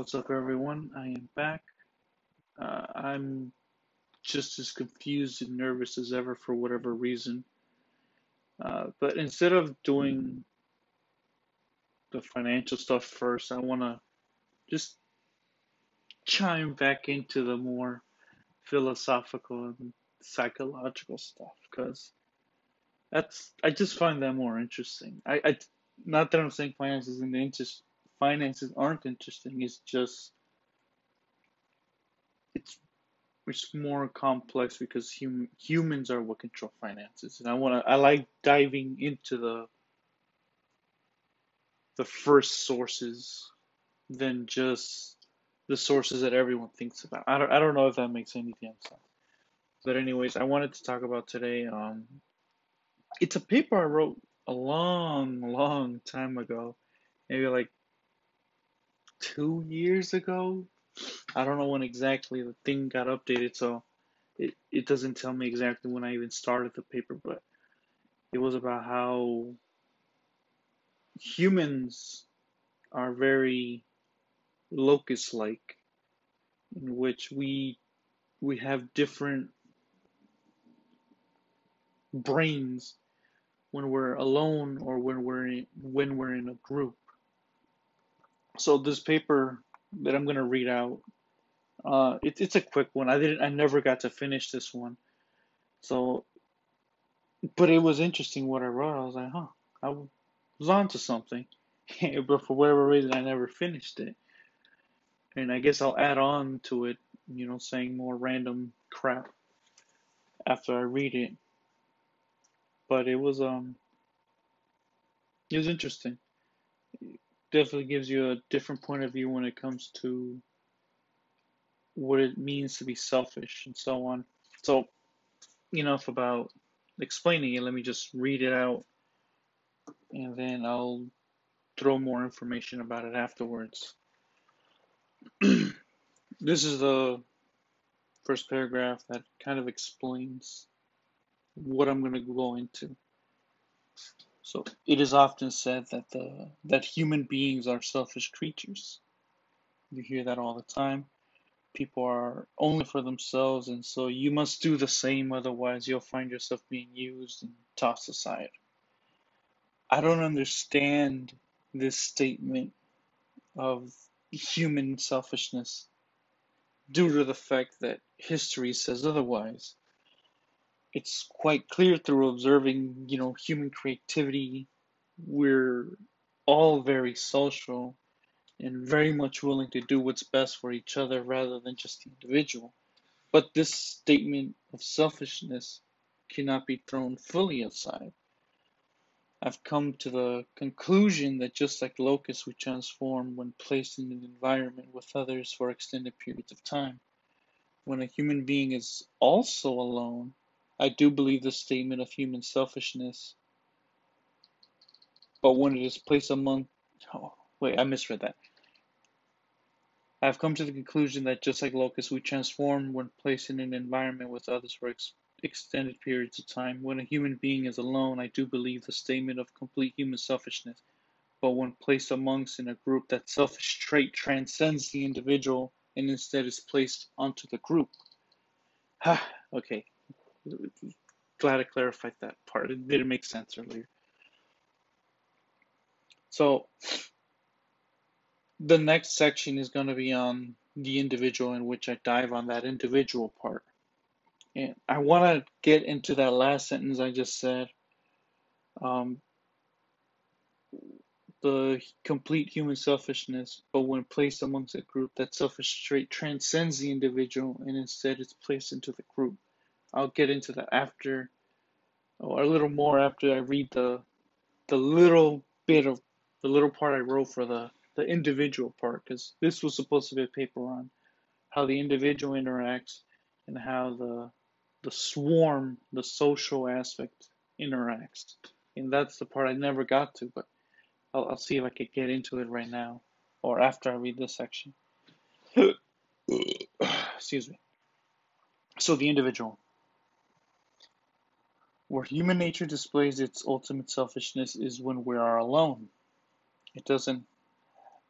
what's up, everyone? I am back. Uh, I'm just as confused and nervous as ever for whatever reason. Uh, but instead of doing the financial stuff first, I want to just chime back into the more philosophical and psychological stuff because that's I just find that more interesting. I, I not that I'm saying finances isn't interest finances aren't interesting. It's just it's it's more complex because hum, humans are what control finances, and I want to I like diving into the the first sources than just the sources that everyone thinks about. I don't I don't know if that makes any damn sense. But anyways, I wanted to talk about today. Um, it's a paper I wrote a long, long time ago, maybe like two years ago. I don't know when exactly the thing got updated, so it, it doesn't tell me exactly when I even started the paper, but it was about how humans are very locust like, in which we we have different brains when we're alone or when we're in, when we're in a group. So this paper that I'm gonna read out, uh, it, it's a quick one. I didn't, I never got to finish this one. So, but it was interesting what I wrote. I was like, huh, I was onto something, but for whatever reason, I never finished it. And I guess I'll add on to it, you know, saying more random crap after I read it. But it was um, it was interesting definitely gives you a different point of view when it comes to what it means to be selfish and so on. So, enough about explaining it. Let me just read it out and then I'll throw more information about it afterwards. this is the first paragraph that kind of explains what I'm going to go into. So it is often said that the that human beings are selfish creatures. You hear that all the time. People are only for themselves, and so you must do the same, otherwise you'll find yourself being used and tossed aside. I don't understand this statement of human selfishness due to the fact that history says otherwise it's quite clear through observing, you know, human creativity. We're all very social and very much willing to do what's best for each other rather than just the individual. But this statement of selfishness cannot be thrown fully aside. I've come to the conclusion that just like locusts, we transform when placed in an environment with others for extended periods of time. When a human being is also alone, I do believe the statement of human selfishness, but when it is placed among. Oh, wait, I misread that. I have come to the conclusion that just like locusts, we transform when placed in an environment with others for ex- extended periods of time. When a human being is alone, I do believe the statement of complete human selfishness, but when placed amongst in a group, that selfish trait transcends the individual and instead is placed onto the group. Ha okay, glad I clarified that part. It didn't make sense earlier. So the next section is going to be on the individual in which I dive on that individual part. And I want to get into that last sentence I just said. Um, the complete human selfishness, but when placed amongst a group, that selfish trait transcends the individual and instead is placed into the group. I'll get into that after, or a little more after I read the, the little bit of the little part I wrote for the the individual part, because this was supposed to be a paper on how the individual interacts and how the the swarm, the social aspect interacts. And that's the part I never got to, but I'll, I'll see if I could get into it right now or after I read this section. Excuse me. So the individual. Where human nature displays its ultimate selfishness is when we are alone. It doesn't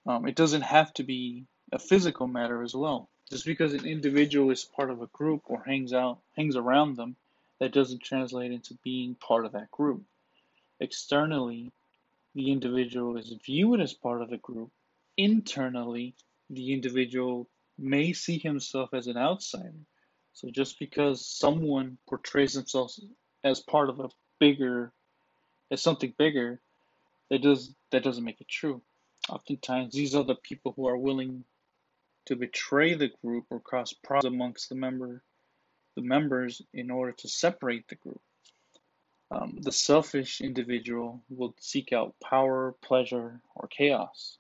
Um, it doesn't have to be a physical matter as well. Just because an individual is part of a group or hangs out, hangs around them, that doesn't translate into being part of that group. Externally, the individual is viewed as part of the group. Internally, the individual may see himself as an outsider. So just because someone portrays themselves as part of a bigger, as something bigger, that does that doesn't make it true. Oftentimes, these are the people who are willing to betray the group or cause problems amongst the member, the members, in order to separate the group. Um, the selfish individual will seek out power, pleasure, or chaos.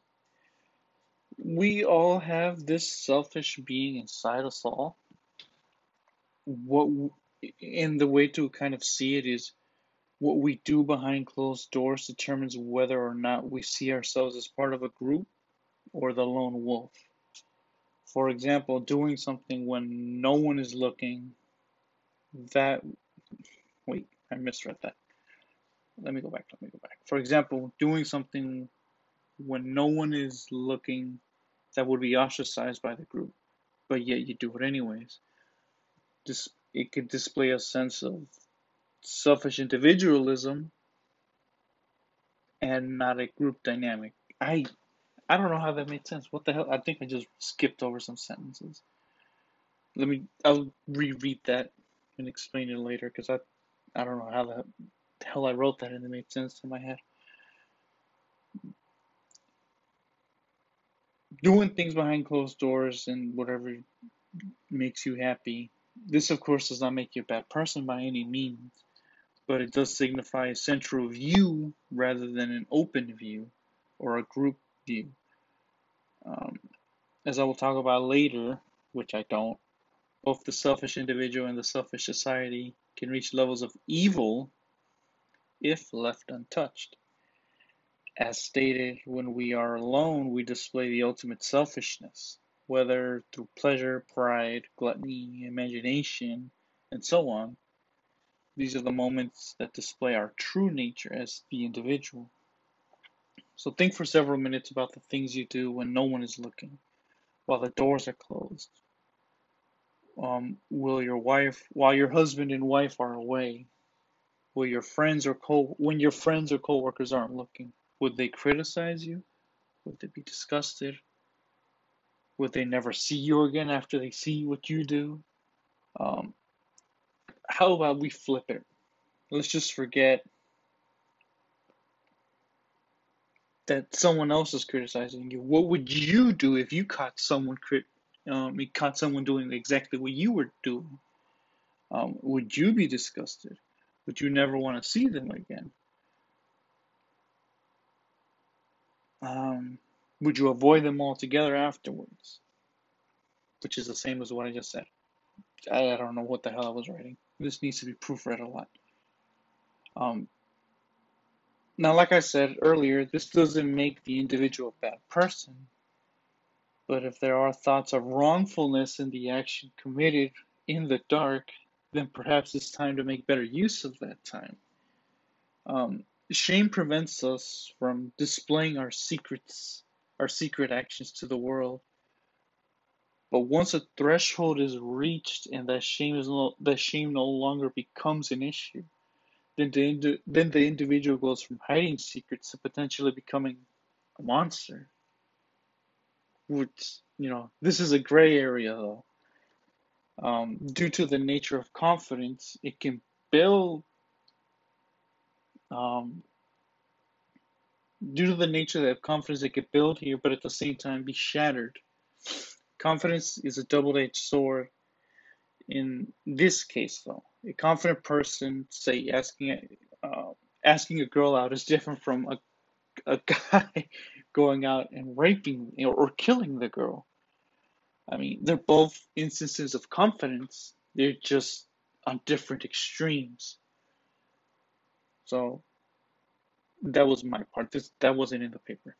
We all have this selfish being inside us all. What, and the way to kind of see it is what we do behind closed doors determines whether or not we see ourselves as part of a group or the lone wolf. For example, doing something when no one is looking, that, wait, I misread that. Let me go back, let me go back. For example, doing something when no one is looking that would be ostracized by the group, but yet you do it anyways. Just, it could display a sense of selfish individualism and not a group dynamic. I I don't know how that made sense. What the hell? I think I just skipped over some sentences. Let me I'll reread that and explain it later because I I don't know how the hell I wrote that and it made sense in my head. Doing things behind closed doors and whatever makes you happy. This, of course, does not make you a bad person by any means but it does signify a central view rather than an open view or a group view. Um, as I will talk about later, which I don't, both the selfish individual and the selfish society can reach levels of evil if left untouched. As stated, when we are alone, we display the ultimate selfishness, whether through pleasure, pride, gluttony, imagination, and so on these are the moments that display our true nature as the individual. So think for several minutes about the things you do when no one is looking, while the doors are closed. Um, will your wife, while your husband and wife are away, will your friends or co when your friends or coworkers aren't looking, would they criticize you? Would they be disgusted? Would they never see you again after they see what you do? Um, how about we flip it? Let's just forget that someone else is criticizing you. What would you do if you caught someone crit, um, you caught someone doing exactly what you were doing? Um, would you be disgusted? Would you never want to see them again? Um, would you avoid them altogether afterwards? Which is the same as what I just said. I, I don't know what the hell I was writing. This needs to be proofread a lot. Um, now, like I said earlier, this doesn't make the individual a bad person. But if there are thoughts of wrongfulness in the action committed in the dark, then perhaps it's time to make better use of that time. Um, shame prevents us from displaying our secrets, our secret actions to the world. But once a threshold is reached and that shame is no, that shame no longer becomes an issue, then the then the individual goes from hiding secrets to potentially becoming a monster. Which you know, this is a gray area though. Um, due to the nature of confidence, it can build. Um, due to the nature of confidence, it can build here, but at the same time be shattered. Confidence is a double-edged sword. In this case, though, a confident person, say, asking uh, asking a girl out is different from a a guy going out and raping or killing the girl. I mean, they're both instances of confidence. They're just on different extremes. So that was my part. This that wasn't in the paper.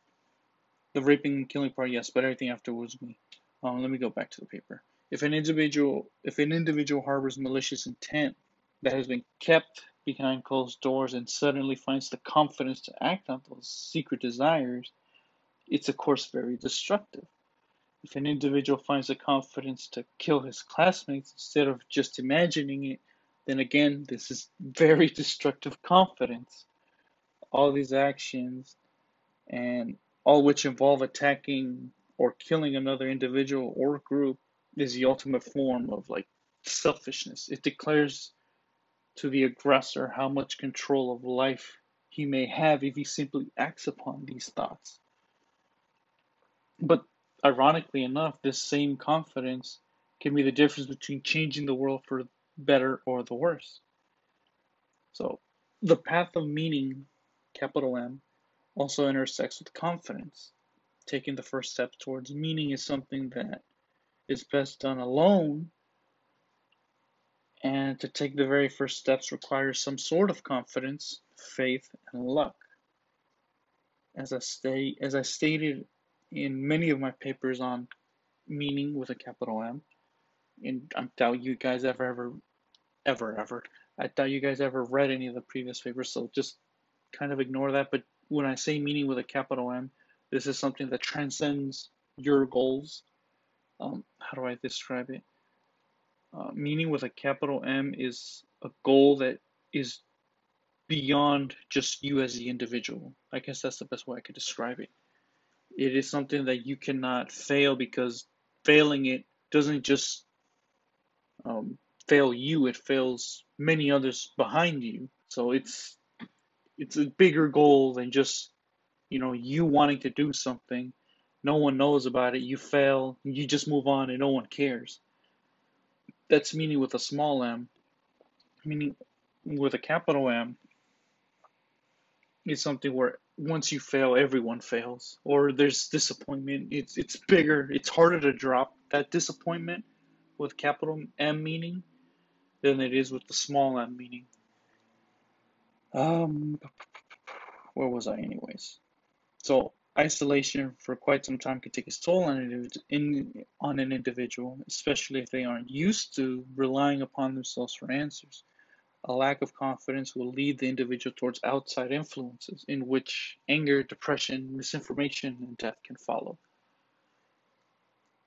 The raping and killing part, yes, but everything afterwards me. Um, let me go back to the paper. If an individual if an individual harbors malicious intent that has been kept behind closed doors and suddenly finds the confidence to act on those secret desires, it's of course very destructive. If an individual finds the confidence to kill his classmates instead of just imagining it, then again, this is very destructive confidence. All these actions, and all which involve attacking or killing another individual or group, is the ultimate form of like selfishness. It declares to the aggressor how much control of life he may have if he simply acts upon these thoughts. But ironically enough, this same confidence can be the difference between changing the world for better or the worse. So, the path of meaning, capital M, also intersects with confidence. Taking the first step towards meaning is something that is best done alone, and to take the very first steps requires some sort of confidence, faith, and luck. As I, stay, as I stated in many of my papers on meaning with a capital M, and I doubt you guys ever, ever, ever, ever, I doubt you guys ever read any of the previous papers, so just kind of ignore that. But when I say meaning with a capital M, this is something that transcends your goals. Um, how do I describe it? Uh, meaning with a capital M is a goal that is beyond just you as the individual. I guess that's the best way I could describe it. It is something that you cannot fail because failing it doesn't just um, fail you; it fails many others behind you. So it's it's a bigger goal than just you know you wanting to do something. No one knows about it. You fail, you just move on, and no one cares. That's meaning with a small m. Meaning with a capital M is something where once you fail, everyone fails, or there's disappointment. It's it's bigger. It's harder to drop that disappointment with capital M meaning than it is with the small m meaning. Um, where was I, anyways? So isolation for quite some time can take its toll on an, on an individual, especially if they aren't used to relying upon themselves for answers. A lack of confidence will lead the individual towards outside influences, in which anger, depression, misinformation, and death can follow.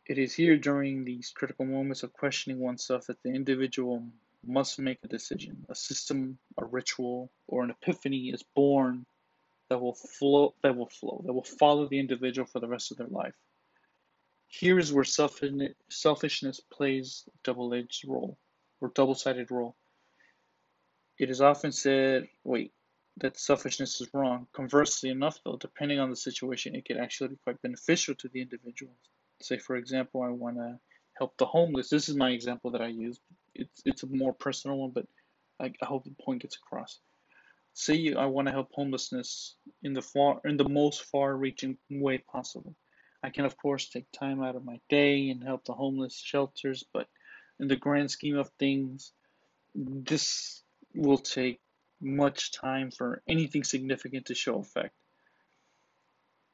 It is here during these critical moments of questioning oneself that the individual must make a decision. A system, a ritual, or an epiphany is born that will flow that will flow, that will follow the individual for the rest of their life. Here is where selfishness plays a double-edged role or double-sided role. It is often said, wait, that selfishness is wrong. Conversely enough, though, depending on the situation, it can actually be quite beneficial to the individual. Say, for example, I want to help the homeless. This is my example that I use. It's it's a more personal one, but I, I hope the point gets across. Say I want to help homelessness in the far in the most far-reaching way possible. I can of course take time out of my day and help the homeless shelters, but in the grand scheme of things, this will take much time for anything significant to show effect.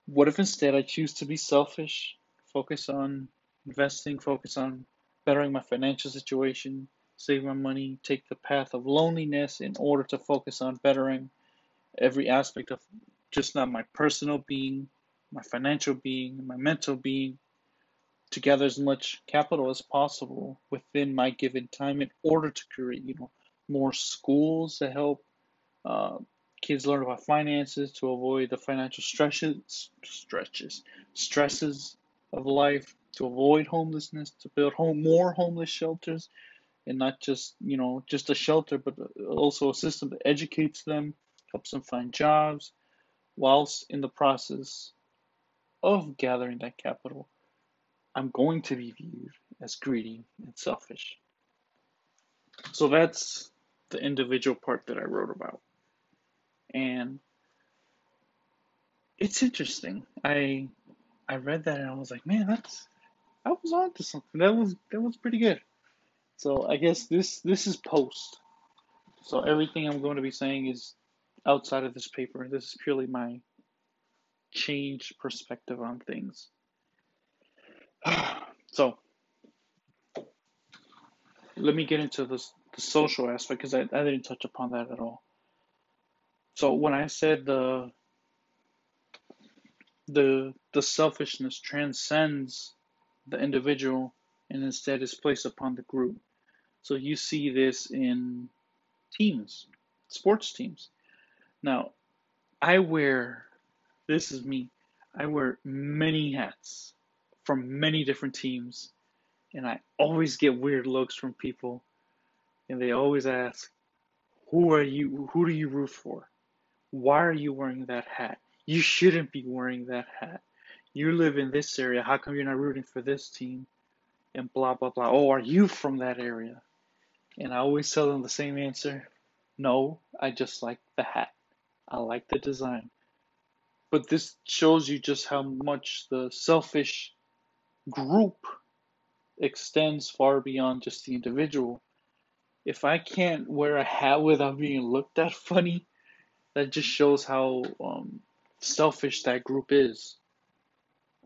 What if instead I choose to be selfish, focus on investing, focus on bettering my financial situation, save my money, take the path of loneliness in order to focus on bettering every aspect of just not my personal being, my financial being, my mental being, to gather as much capital as possible within my given time in order to create, you know, more schools to help uh, kids learn about finances to avoid the financial stresses, stretches, stresses of life, to avoid homelessness, to build home more homeless shelters, and not just you know just a shelter, but also a system that educates them, helps them find jobs, whilst in the process of gathering that capital, I'm going to be viewed as greedy and selfish. So that's the individual part that I wrote about. And it's interesting. I I read that and I was like, man, that's I was on to something. That was that was pretty good. So I guess this this is post. So everything I'm going to be saying is outside of this paper. This is purely my changed perspective on things. so let me get into this the social aspect because I, I didn't touch upon that at all. So when I said the the the selfishness transcends the individual and instead is placed upon the group. So you see this in teams, sports teams. Now, I wear this is me. I wear many hats from many different teams, and I always get weird looks from people, and they always ask, "Who are you? Who do you root for? Why are you wearing that hat? You shouldn't be wearing that hat. You live in this area. How come you're not rooting for this team?" And blah blah blah. Oh, are you from that area? And I always tell them the same answer. No, I just like the hat. I like the design. But this shows you just how much the selfish group extends far beyond just the individual. If I can't wear a hat without being looked at funny, that just shows how um, selfish that group is.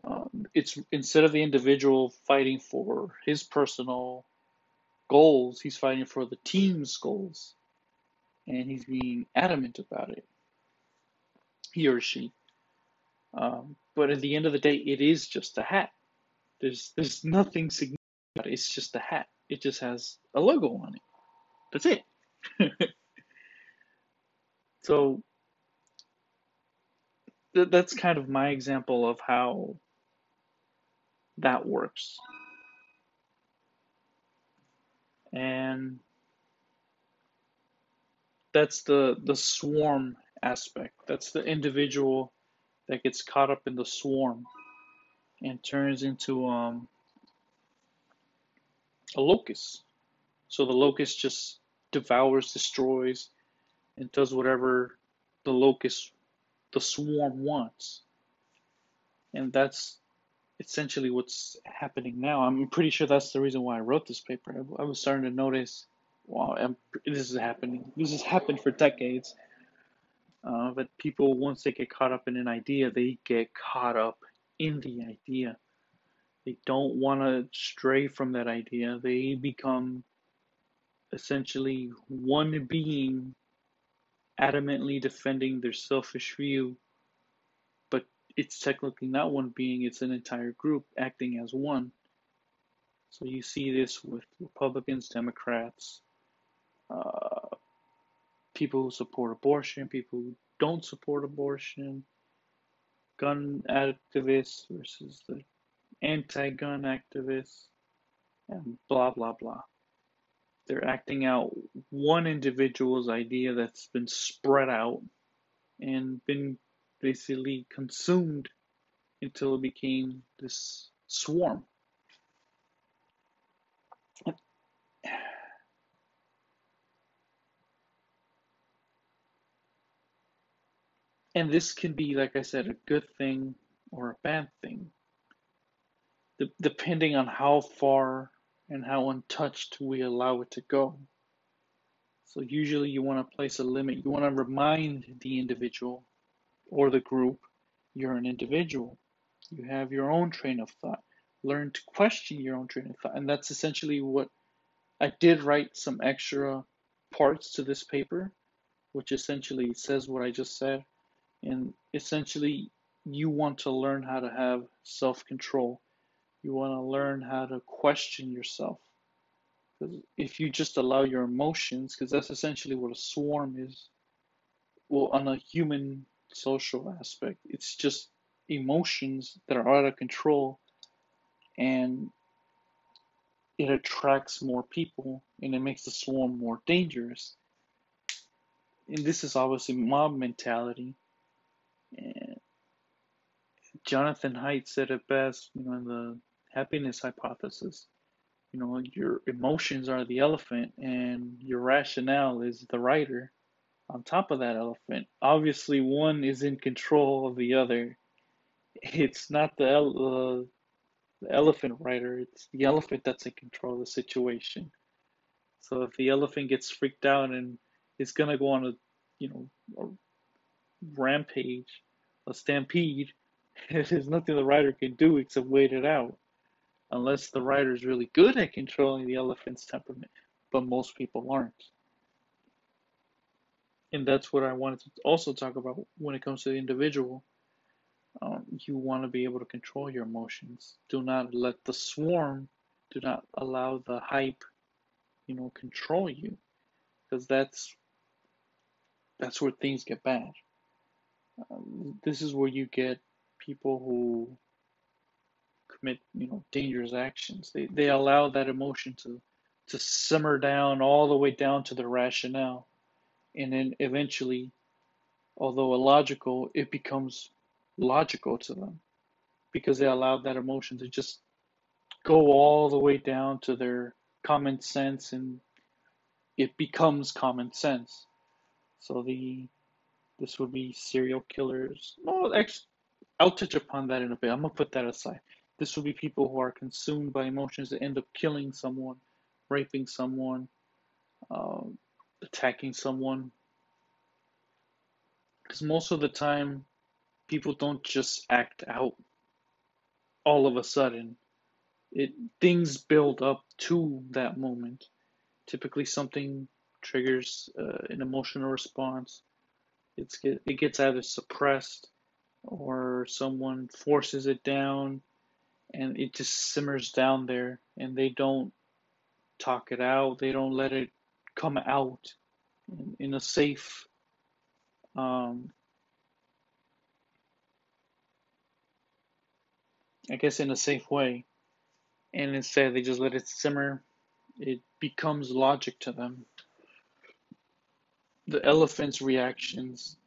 Um, it's instead of the individual fighting for his personal goals, he's fighting for the team's goals, and he's being adamant about it. He or she. Um, but at the end of the day, it is just a hat. There's there's nothing significant it. It's just a hat. It just has a logo on it. That's it. so th- that's kind of my example of how that works. And that's the the swarm aspect. That's the individual that gets caught up in the swarm and turns into um, a locust. So the locust just devours, destroys, and does whatever the locust, the swarm wants. And that's essentially what's happening now. I'm pretty sure that's the reason why I wrote this paper. I, I was starting to notice, wow, I'm, this is happening. This has happened for decades. Uh, but people, once they get caught up in an idea, they get caught up in the idea. They don't want to stray from that idea. They become essentially one being adamantly defending their selfish view, it's technically not one being, it's an entire group acting as one. So you see this with Republicans, Democrats, uh, people who support abortion, people who don't support abortion, gun activists versus the anti gun activists, and blah, blah, blah. They're acting out one individual's idea that's been spread out and been basically consumed until it became this swarm. And this can be, like I said, a good thing or a bad thing, depending on how far and how untouched we allow it to go. So, usually, you want to place a limit. You want to remind the individual or the group you're an individual. You have your own train of thought. Learn to question your own train of thought. And that's essentially what I did write some extra parts to this paper, which essentially says what I just said and essentially, you want to learn how to have self control. You want to learn how to question yourself. If you just allow your emotions, because that's essentially what a swarm is, well, on a human social aspect, it's just emotions that are out of control and it attracts more people and it makes the swarm more dangerous. And this is obviously mob mentality. And Jonathan Haidt said it best, you know, in the happiness hypothesis. You know, your emotions are the elephant and your rationale is the rider on top of that elephant. Obviously, one is in control of the other. It's not the, uh, the elephant rider, it's the elephant that's in control of the situation. So if the elephant gets freaked out and is going to go on a, you know, a rampage, a stampede, there's nothing the rider can do except wait it out. Unless the rider is really good at controlling the elephant's temperament, but most people aren't. And that's what I wanted to also talk about when it comes to the individual. Um, you want to be able to control your emotions. Do not let the swarm, do not allow the hype, you know, control you, because that's that's where things get bad. Um, this is where you get people who commit, you know, dangerous actions. They they allow that emotion to to simmer down all the way down to the rationale, and then eventually, although illogical, it becomes logical to them because they allowed that emotion to just go all the way down to their common sense and it becomes common sense. So the this would be serial killers. No, actually, I'll touch upon that in a bit. I'm gonna put that aside. This would be people who are consumed by emotions that end up killing someone, raping someone, uh, attacking someone. Because most of the time, people don't just act out all of a sudden. It things build up to that moment. Typically, something triggers uh, an emotional response. It's get, it gets either suppressed or someone forces it down, and it just simmers down there, and they don't talk it out. They don't let it come out in, a safe um, I guess in a safe way. And instead they just let it simmer. It becomes logic to them. The elephant's reactions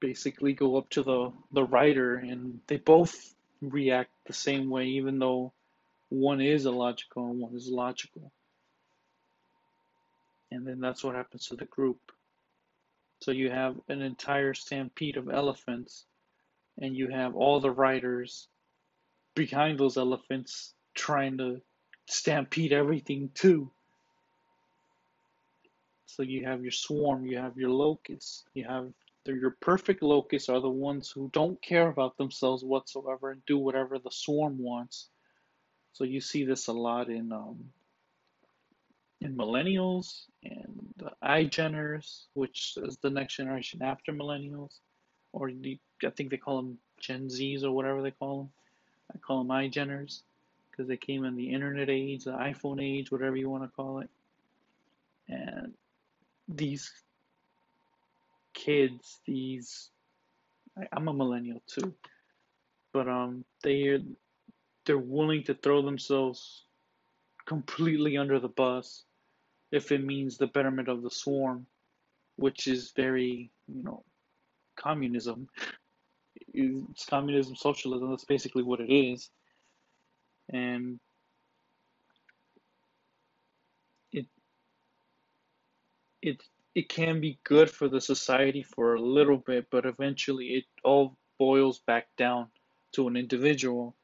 basically go up to the, the writer and they both react the same way even though one is illogical and one is logical. And then that's what happens to the group. So you have an entire stampede of elephants and you have all the riders behind those elephants trying to stampede everything too. So you have your swarm, you have your locusts, you have your perfect locusts are the ones who don't care about themselves whatsoever and do whatever the swarm wants. So you see this a lot in um, in millennials and the iGeners, which is the next generation after millennials, or the, I think they call them Gen Zs or whatever they call them. I call them iGeners because they came in the internet age, the iPhone age, whatever you want to call it. And these kids, these I, I'm a millennial too, but um, they they're willing to throw themselves completely under the bus if it means the betterment of the swarm, which is very you know communism it's communism, socialism. That's basically what it is, and it it it can be good for the society for a little bit, but eventually it all boils back down to an individual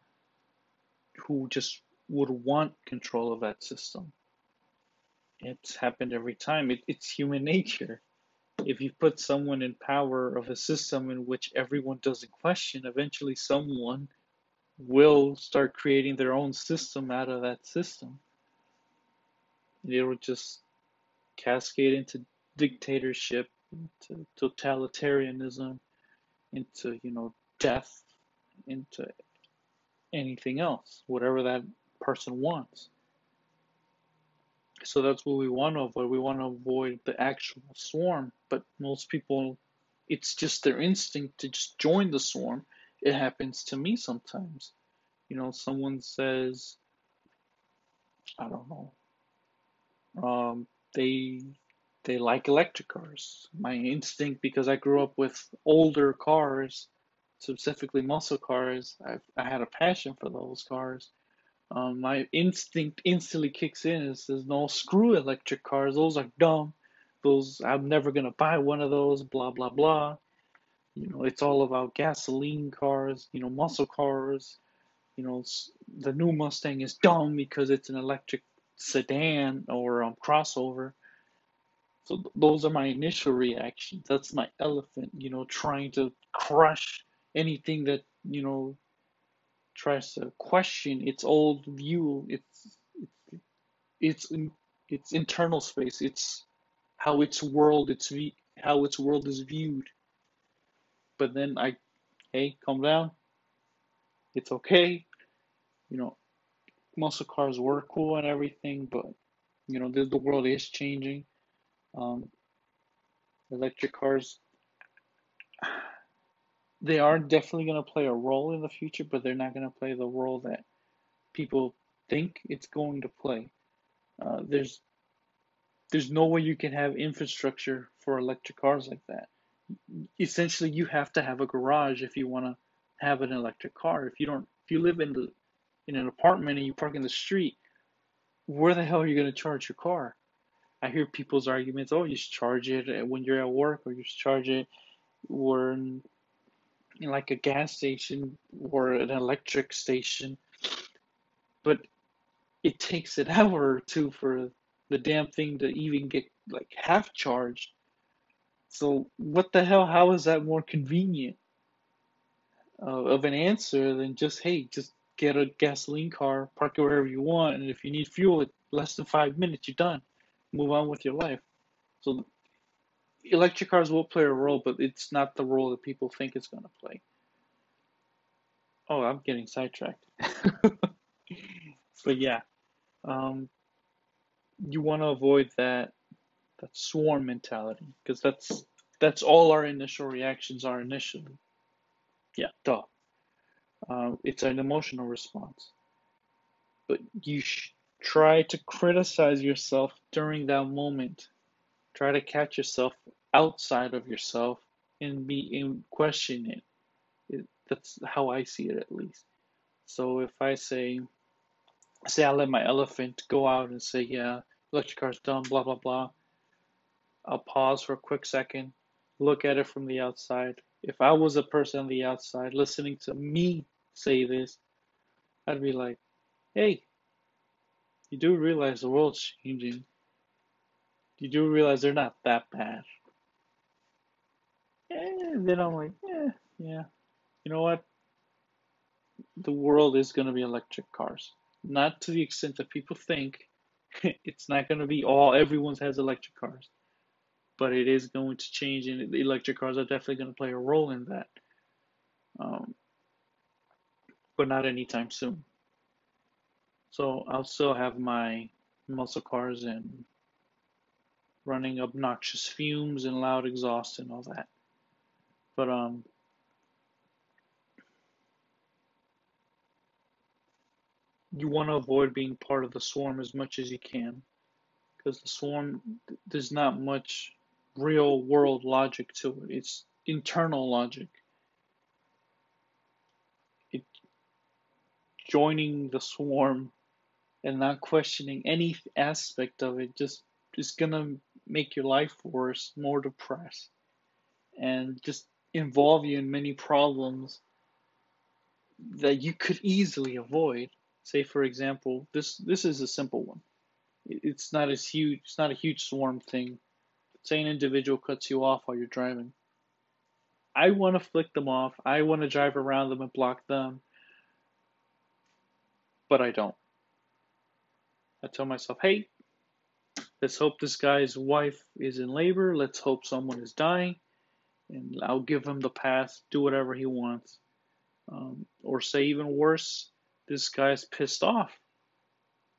who just would want control of that system. It's happened every time. It, it's human nature if you put someone in power of a system in which everyone doesn't question, eventually someone will start creating their own system out of that system. It will just cascade into dictatorship, into totalitarianism, into, you know, death, into anything else, whatever that person wants. So that's what we want to avoid. We want to avoid the actual swarm, but most people, it's just their instinct to just join the swarm. It happens to me sometimes. You know, someone says, I don't know, um, they they like electric cars. My instinct, because I grew up with older cars, specifically muscle cars, I've, I had a passion for those cars. Um, my instinct instantly kicks in and says, "No, screw electric cars. Those are dumb. Those I'm never gonna buy one of those." Blah blah blah. You know, it's all about gasoline cars. You know, muscle cars. You know, the new Mustang is dumb because it's an electric sedan or um, crossover. So th- those are my initial reactions. That's my elephant. You know, trying to crush anything that you know tries to question its old view, its its its, internal space, its how its world, its how its world is viewed. But then I hey, calm down. It's okay. You know, muscle cars were cool and everything, but you know, the, the world is changing. Um, electric cars, they are definitely going to play a role in the future, but they're not going to play the role that people think it's going to play. Uh, there's there's no way you can have infrastructure for electric cars like that. Essentially, you have to have a garage if you want to have an electric car. If you don't, if you live in the in an apartment and you park in the street, where the hell are you going to charge your car? I hear people's arguments. Oh, you just charge it when you're at work, or you just charge it in like a gas station or an electric station. But it takes an hour or two for the damn thing to even get like half charged. So what the hell? How is that more convenient uh, of an answer than just hey, just get a gasoline car, park it wherever you want, and if you need fuel, less than five minutes, you're done. Move on with your life. So electric cars will play a role, but it's not the role that people think it's going to play. Oh, I'm getting sidetracked. but yeah, um, you want to avoid that that swarm mentality because that's that's all our initial reactions are initially. Yeah, duh. Uh, it's an emotional response. But you sh- try to criticize yourself during that moment. Try to catch yourself outside of yourself and be and question it. it. That's how I see it, at least. So if I say, say I let my elephant go out and say, yeah, electric car's done, blah blah blah. I'll pause for a quick second, look at it from the outside. If I was a person on the outside listening to me say this, I'd be like, hey, you do realize the world's changing. You do realize they're not that bad. And then I'm like, yeah, yeah. You know what? The world is going to be electric cars. Not to the extent that people think. it's not going to be all, everyone has electric cars. But it is going to change, and the electric cars are definitely going to play a role in that. Um, but not anytime soon. So I'll still have my muscle cars and running obnoxious fumes and loud exhaust and all that. But um you want to avoid being part of the swarm as much as you can because the swarm there's not much real world logic to it. It's internal logic. It joining the swarm and not questioning any aspect of it just is gonna make your life worse, more depressed, and just involve you in many problems that you could easily avoid. Say, for example, this this is a simple one. It's not as huge. It's not a huge swarm thing. Say an individual cuts you off while you're driving. I want to flick them off. I want to drive around them and block them, but I don't. I tell myself, hey, let's hope this guy's wife is in labor. Let's hope someone is dying and I'll give him the pass, do whatever he wants. Um, or say even worse, this guy's pissed off.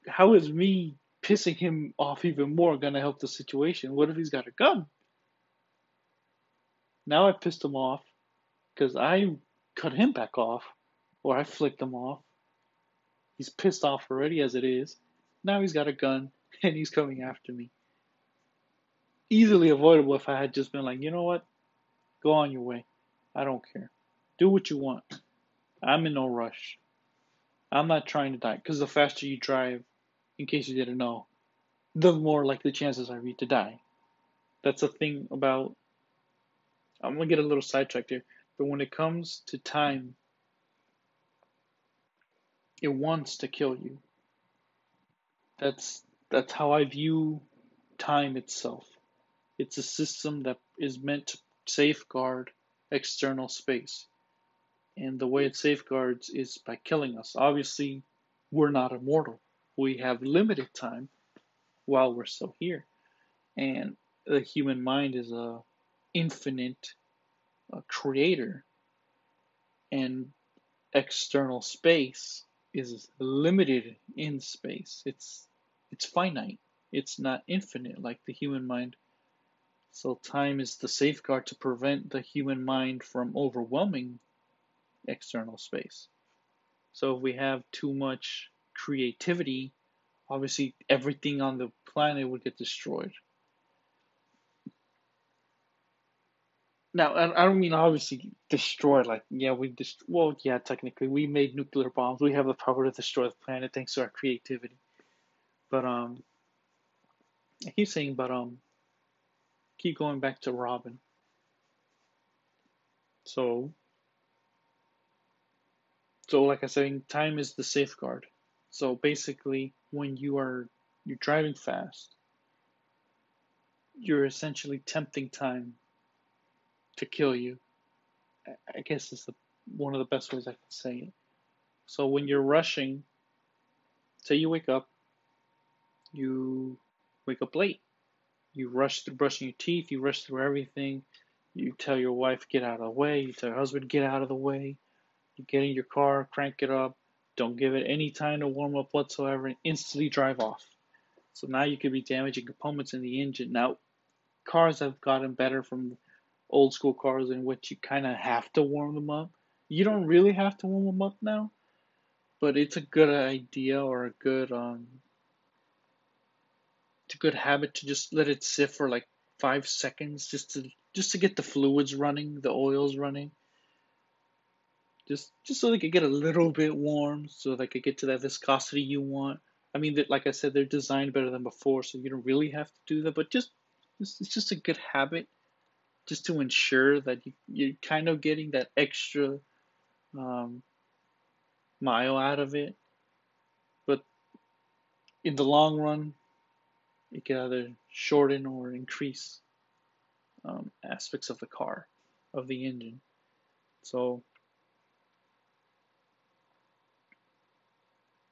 How is me pissing him off even more gonna help the situation? What if he's got a gun? Now I pissed him off because I cut him back off, or I flicked him off. He's pissed off already as it is. Now he's got a gun and he's coming after me. Easily avoidable if I had just been like, you know what? Go on your way. I don't care. Do what you want. I'm in no rush. I'm not trying to die because the faster you drive, in case you didn't know, the more likely chances are you to die. That's the thing about. I'm gonna get a little sidetracked here, but when it comes to time, it wants to kill you. That's that's how I view time itself. It's a system that is meant to safeguard external space. And the way it safeguards is by killing us. Obviously, we're not immortal. We have limited time while we're still here. And the human mind is a infinite creator. and external space is limited in space. It's it's finite. It's not infinite like the human mind. So time is the safeguard to prevent the human mind from overwhelming external space. So if we have too much creativity, obviously everything on the planet would get destroyed. Now, I don't mean obviously destroy, like, yeah, we just, well, yeah, technically, we made nuclear bombs. We have the power to destroy the planet thanks to our creativity. But, um, I keep saying, but, um, keep going back to Robin. So, so like I said, time is the safeguard. So basically, when you are you're driving fast, you're essentially tempting time to kill you. I guess is the one of the best ways I can say it. So when you're rushing, say you wake up, you wake up late. You rush through brushing your teeth, you rush through everything. You tell your wife, get out of the way. You tell your husband, get out of the way. You get in your car, crank it up. Don't give it any time to warm up whatsoever and instantly drive off. So now you could be damaging components in the engine. Now, cars have gotten better from old school cars in which you kind of have to warm them up. You don't really have to warm them up now, but it's a good idea or a good um a good habit to just let it sit for like five seconds just to just to get the fluids running, the oils running. Just just so they could get a little bit warm, so they could get to that viscosity you want. I mean, that like I said, they're designed better than before, so you don't really have to do that. But just it's, just a good habit just to ensure that you, you're kind of getting that extra um, mile out of it. But in the long run, it can either shorten or increase um, aspects of the car, of the engine. So,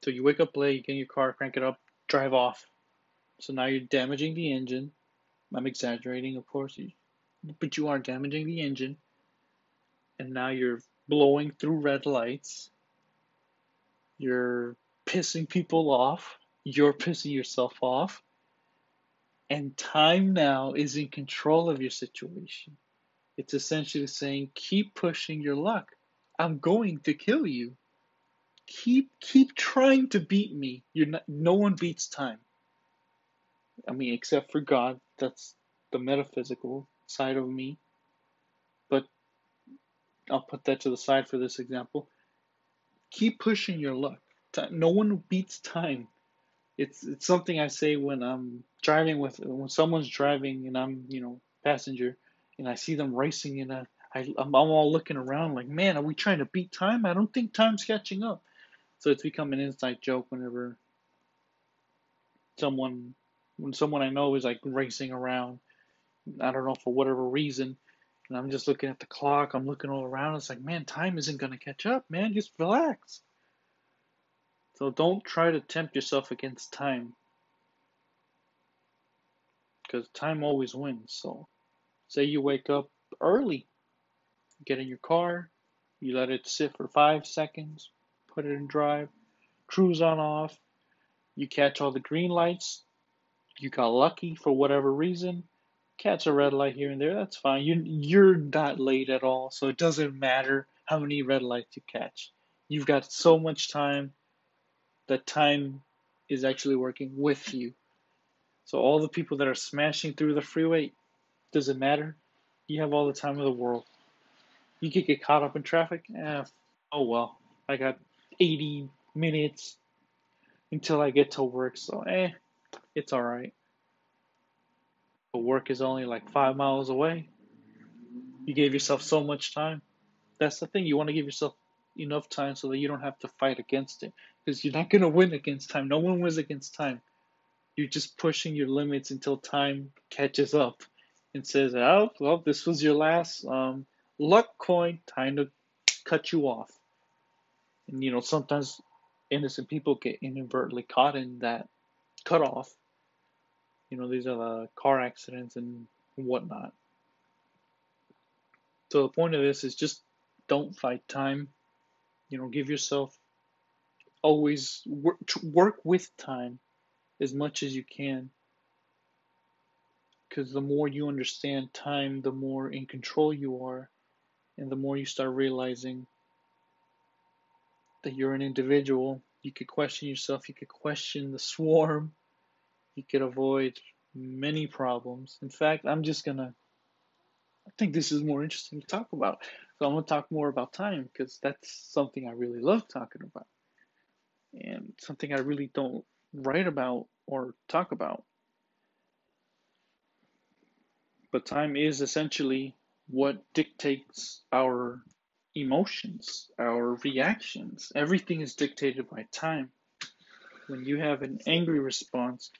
so you wake up late, you get in your car, crank it up, drive off. So now you're damaging the engine. I'm exaggerating, of course. But you are damaging the engine. And now you're blowing through red lights. You're pissing people off. You're pissing yourself off. And time now is in control of your situation. It's essentially saying, keep pushing your luck. I'm going to kill you. Keep keep trying to beat me. You're not no one beats time. I mean, except for God. That's the metaphysical side of me. But I'll put that to the side for this example. Keep pushing your luck. No one beats time. It's it's something I say when I'm driving with when someone's driving and I'm you know passenger and I see them racing and I, I I'm, I'm all looking around like man are we trying to beat time? I don't think time's catching up. So it's become an inside joke whenever someone when someone I know is like racing around I don't know for whatever reason. And I'm just looking at the clock. I'm looking all around. It's like, man, time isn't to catch up, man. Just relax. So don't try to tempt yourself against time. Because time always wins. So say you wake up early, get in your car, you let it sit for five seconds, put it in drive, cruise on off, you catch all the green lights, you got lucky for whatever reason, catch a red light here and there, that's fine. You you're not late at all, so it doesn't matter how many red lights you catch. You've got so much time that time is actually working with you. So all the people that are smashing through the freeway, does it matter? You have all the time in the world. You could get caught up in traffic. Eh, oh well. I got 80 minutes until I get to work, so eh, it's alright but work is only like five miles away. You gave yourself so much time. That's the thing. You want to give yourself enough time so that you don't have to fight against it. Because you're not going to win against time. No one wins against time. You're just pushing your limits until time catches up and says, oh, well, this was your last um, luck coin. Time to cut you off. And, you know, sometimes innocent people get inadvertently caught in that cutoff you know, these are the car accidents and whatnot. So the point of this is just don't fight time. You know, give yourself always work, work with time as much as you can. Because the more you understand time, the more in control you are, and the more you start realizing that you're an individual. You could question yourself, you could question the swarm, you could avoid many problems. In fact, I'm just gonna I think this is more interesting to talk about. So I'm gonna talk more about time because that's something I really love talking about. And something I really don't write about or talk about. But time is essentially what dictates our emotions, our reactions. Everything is dictated by time. When you have an angry response,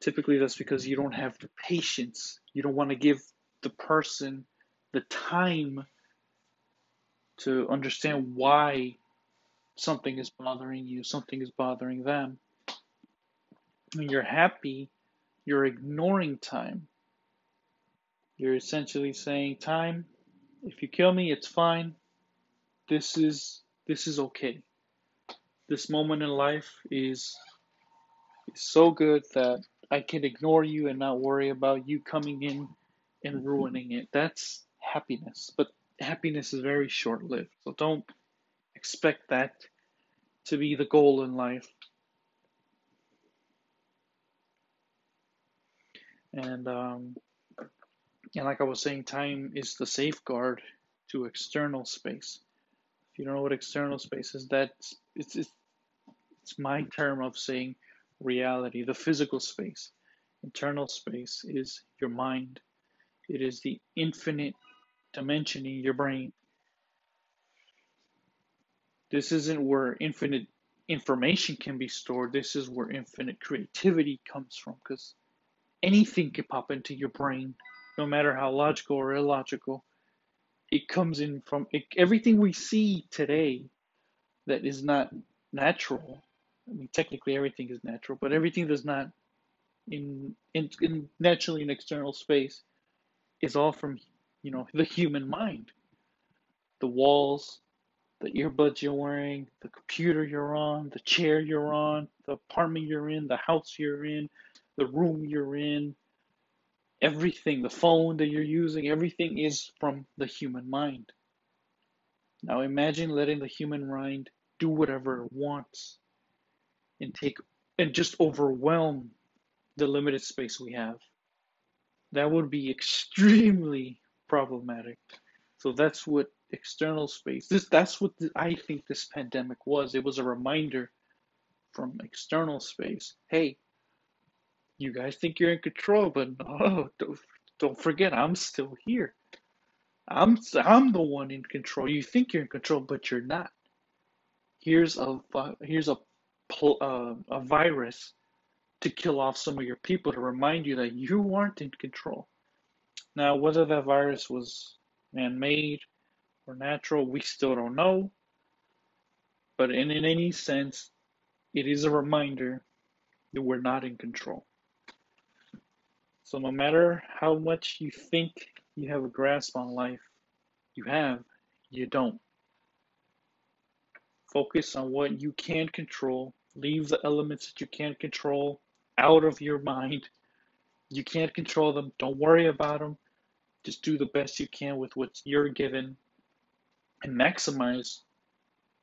typically that's because you don't have the patience. You don't want to give the person the time to understand why something is bothering you, something is bothering them. When you're happy, you're ignoring time. You're essentially saying, Time, if you kill me, it's fine this is this is okay. This moment in life is, is so good that I can ignore you and not worry about you coming in and ruining it. That's happiness. But happiness is very short lived. So don't expect that to be the goal in life. And um, and like I was saying, time is the safeguard to external space. If you don't know what external space is, that's it's it's, it's my term of saying reality, the physical space. Internal space is your mind. It is the infinite dimension in your brain. This isn't where infinite information can be stored. This is where infinite creativity comes from because anything can pop into your brain, no matter how logical or illogical it comes in from it, everything we see today that is not natural. I mean, technically everything is natural, but everything that's not in, in, in naturally in external space is all from you know the human mind. The walls, the earbuds you're wearing, the computer you're on, the chair you're on, the apartment you're in, the house you're in, the room you're in, everything, the phone that you're using, everything is from the human mind. Now imagine letting the human mind do whatever it wants and take and just overwhelm the limited space we have. That would be extremely problematic. So that's what external space. This that's what the, I think this pandemic was. It was a reminder from external space. Hey, you guys think you're in control, but no, don't, don't forget, I'm still here. I'm I'm the one in control. You think you're in control, but you're not. Here's a here's a uh, a virus to kill off some of your people to remind you that you aren't in control. Now, whether that virus was man-made or natural, we still don't know. But in, in any sense, it is a reminder that we're not in control. So no matter how much you think you have a grasp on life, you have, you don't. Focus on what you can control. Leave the elements that you can't control out of your mind. You can't control them. Don't worry about them. Just do the best you can with what you're given and maximize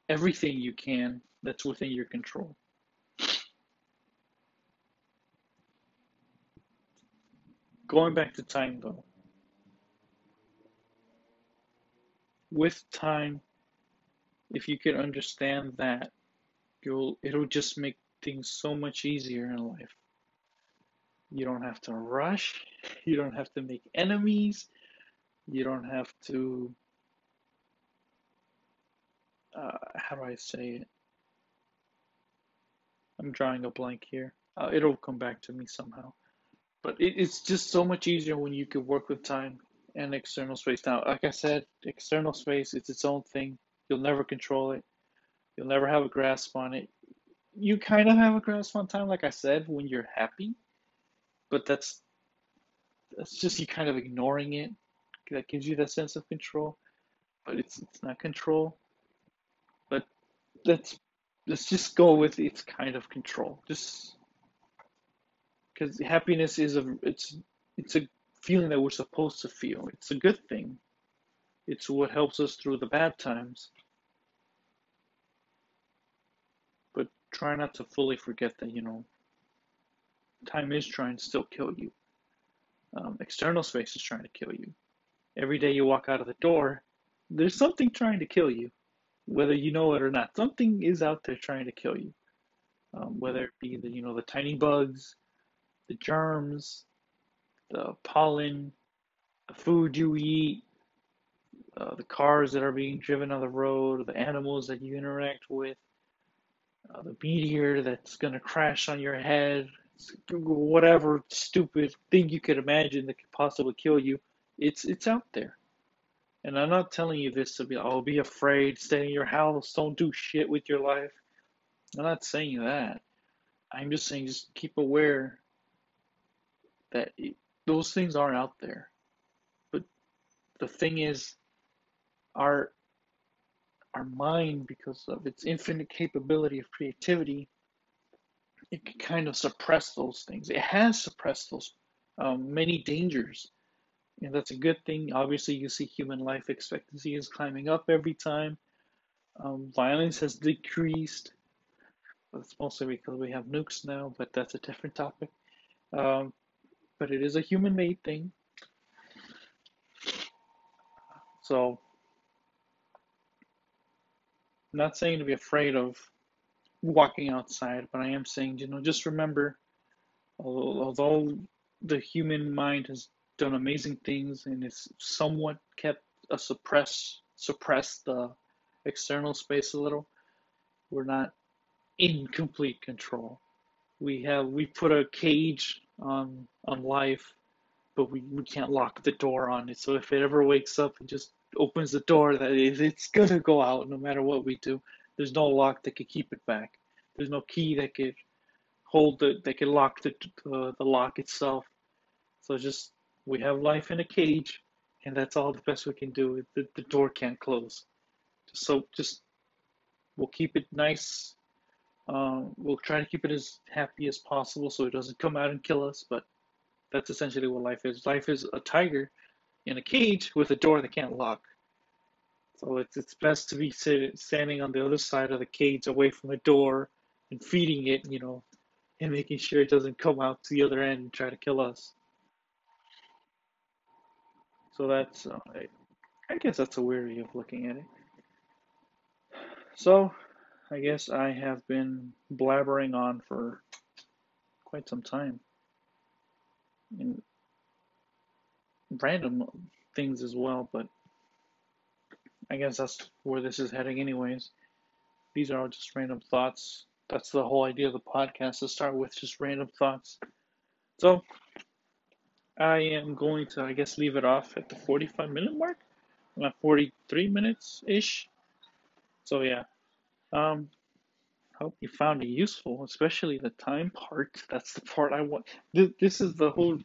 everything you can that's within your control. Going back to time though. With time, if you can understand that, you'll it'll just make things so much easier in life. You don't have to rush, you don't have to make enemies, you don't have to uh, how do I say it? I'm drawing a blank here. Uh, it'll come back to me somehow. But it, it's just so much easier when you can work with time and external space. Now, like I said, external space, it's its own thing. You'll never control it. You'll never have a grasp on it. You kind of have a grasp on time, like I said, when you're happy, but that's that's just you kind of ignoring it. That gives you that sense of control. but it's it's not control. But let's let's just go with it's kind of control. Just because happiness is a it's it's a feeling that we're supposed to feel. It's a good thing. It's what helps us through the bad times. But try not to fully forget that, you know, time is trying to still kill you. Um, external space is trying to kill you. Every day you walk out of the door, there's something trying to kill you, whether you know it or not. Something is out there trying to kill you, um, whether it be the you know the tiny bugs, the germs, the pollen, the food you eat, uh, the cars that are being driven on the road, the animals that you interact with, uh, the meteor that's going to crash on your head, whatever stupid thing you could imagine that could possibly kill you, it's it's out there. And I'm not telling you this to be, oh, be afraid, stay in your house, don't do shit with your life. I'm not saying that. I'm just saying, just keep aware that it, those things are out there. But the thing is, our our mind, because of its infinite capability of creativity, it kind of suppress those things. It has suppressed those um, many dangers, and that's a good thing. Obviously, you see human life expectancy is climbing up every time. Um, violence has decreased. That's mostly because we have nukes now, but that's a different topic. Um, but it is a human-made thing. So, not saying to be afraid of walking outside, but I am saying, you know, just remember, although the human mind has done amazing things and it's somewhat kept a suppress suppress the external space a little, we're not in complete control. We have we put a cage on on life, but we, we can't lock the door on it. So if it ever wakes up and just opens the door, that it's gonna go out no matter what we do. There's no lock that could keep it back. There's no key that could hold the that could lock the uh, the lock itself. So just we have life in a cage, and that's all the best we can do. The the door can't close. So just we'll keep it nice. Um, we'll try to keep it as happy as possible so it doesn't come out and kill us. But that's essentially what life is. Life is a tiger in a cage with a door that can't lock. So it's it's best to be sit, standing on the other side of the cage, away from the door, and feeding it, you know, and making sure it doesn't come out to the other end and try to kill us. So that's, uh, I, I guess that's a weird way of looking at it. So, I guess I have been blabbering on for quite some time. And random things as well, but I guess that's where this is heading, anyways. These are all just random thoughts. That's the whole idea of the podcast to start with just random thoughts. So, I am going to, I guess, leave it off at the 45 minute mark. I'm at 43 minutes ish. So, yeah. Um, hope you found it useful, especially the time part. That's the part I want. This is the whole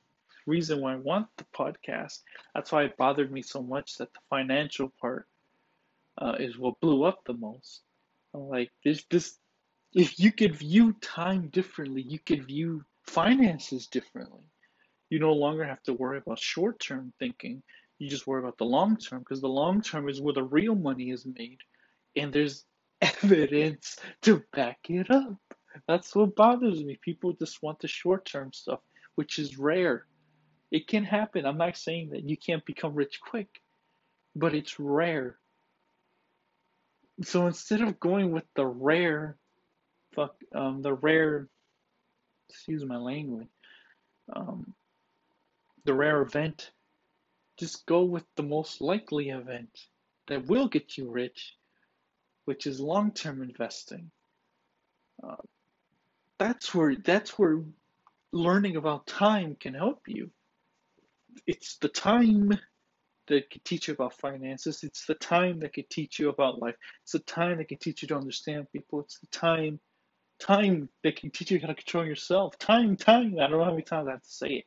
reason why I want the podcast. That's why it bothered me so much that the financial part uh, is what blew up the most. like this, this, if you could view time differently, you could view finances differently. You no longer have to worry about short term thinking. You just worry about the long term because the long term is where the real money is made, and there's evidence to back it up. That's what bothers me. People just want the short term stuff, which is rare. It can happen. I'm not saying that you can't become rich quick, but it's rare. So instead of going with the rare, fuck, um, the rare, excuse my language, um, the rare event, just go with the most likely event that will get you rich, which is long-term investing. Uh, that's where that's where learning about time can help you it's the time that can teach you about finances. It's the time that can teach you about life. It's the time that can teach you to understand people. It's the time, time that can teach you how to control yourself. Time, time. I don't know how many times I have to say it,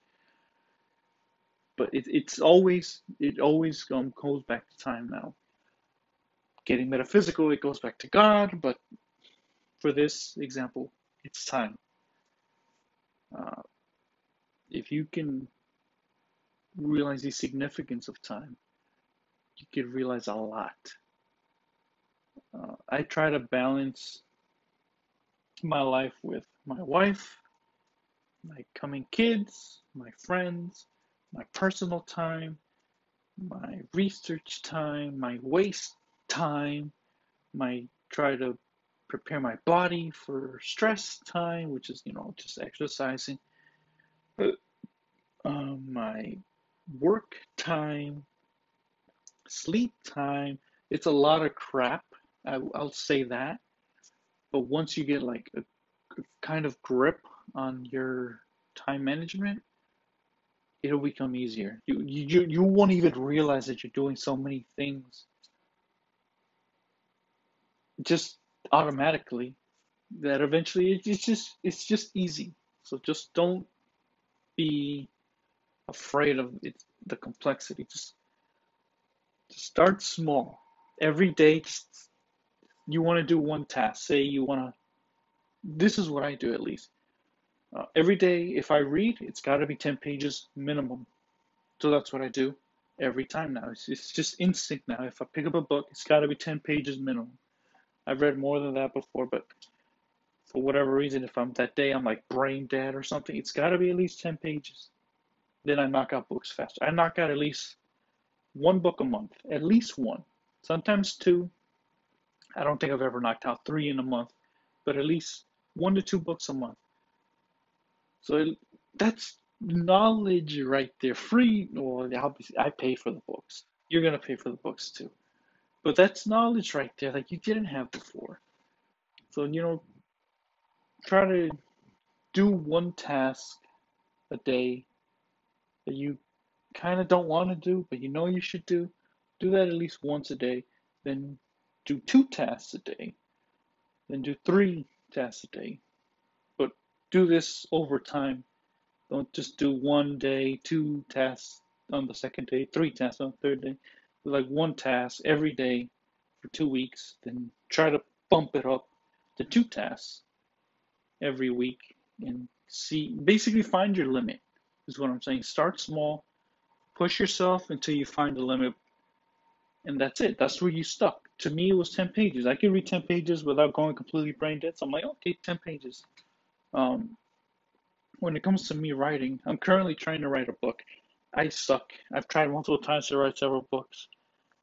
but it, it's always, it always um, goes back to time now. getting metaphysical, it goes back to God, but for this example, it's time. Uh, if you can realize the significance of time, you can realize a lot. Uh, I try to balance my life with my wife, my coming kids, my friends, my personal time, my research time, my waste time, my try to prepare my body for stress time, which is, you know, just exercising, uh, um, my work time, sleep time. It's a lot of crap. I, will say that. But once you get like a, kind of grip on your time management, it'll become easier. You, you you won't even realize that you're doing so many things just automatically that eventually it's just it's just easy. So just don't be afraid of it, the complexity. Just, just start small. Every day, just, you want to do one task. Say you want to. This is what I do at least. Uh, every day, if I read, it's got to be 10 pages minimum. So that's what I do every time now. It's, it's just instinct now. If I pick up a book, it's got to be 10 pages minimum. I've read more than that before, but for whatever reason, if I'm that day I'm like brain dead or something, it's got to be at least 10 pages. Then I knock out books faster. I knock out at least one book a month, at least one, sometimes two. I don't think I've ever knocked out three in a month, but at least one to two books a month. So that's knowledge right there. Free. Well, obviously, I pay for the books. You're gonna pay for the books too. But that's knowledge right there that you didn't have before. So, you know, try to do one task a day that you kind of don't want to do, but you know you should do. Do that at least once a day. Then do two tasks a day. Then do three tasks a day. But do this over time. Don't just do one day, two tasks on the second day, three tasks on the third day like one task every day for two weeks, then try to bump it up to two tasks every week and see basically find your limit is what I'm saying. Start small, push yourself until you find the limit, and that's it. That's where you stuck. To me, it was 10 pages. I could read 10 pages without going completely brain dead. So I'm like, okay, 10 pages. Um, when it comes to me writing, I'm currently trying to write a book. I suck. I've tried multiple times to write several books.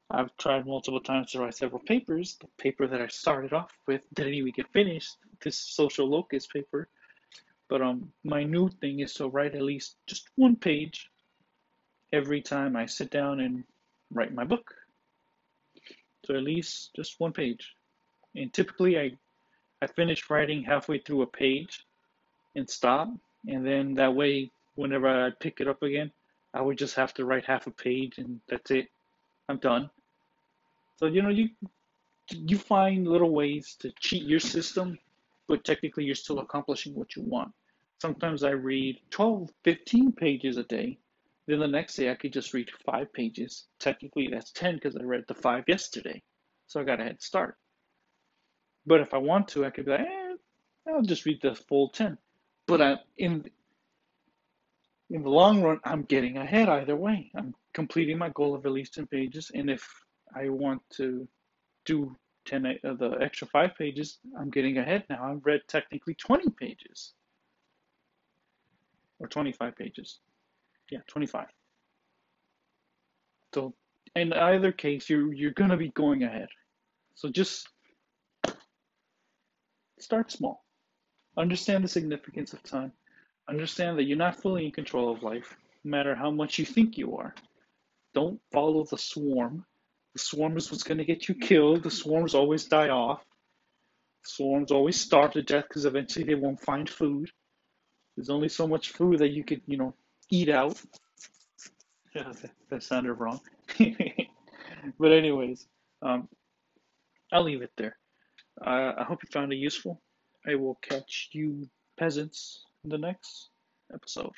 I've tried multiple times to write several papers. The paper that I started off with didn't even get finished. This social locust paper. But um, my new thing is to write at least just one page every time I sit down and write my book. So at least just one page. And typically I I finish writing halfway through a page and stop. And then that way whenever I pick it up again, I would just have to write half a page and that's it. I'm done. So you know you you find little ways to cheat your system, but technically you're still accomplishing what you want. Sometimes I read 12, 15 pages a day. Then the next day I could just read five pages. Technically that's 10 because I read the five yesterday. So I got a head start. But if I want to, I could be like, eh, I'll just read the full 10. But I, in in the long run, I'm getting ahead either way. I'm completing my goal of at least 10 pages. And if I want to do 10 uh, the extra five pages, I'm getting ahead now. I've read technically 20 pages or 25 pages. Yeah, 25. So in either case, you're you're gonna be going ahead. So just start small. Understand the significance of time. Understand that you're not fully in control of life, no matter how much you think you are. Don't follow the swarm. The swarm is what's going to get you killed. The swarms always die off. The swarms always starve to death because eventually they won't find food. There's only so much food that you could, you know, eat out. Yeah, that, that sounded wrong. but anyways, um, I'll leave it there. Uh, I hope you found it useful. I will catch you peasants in the next episode.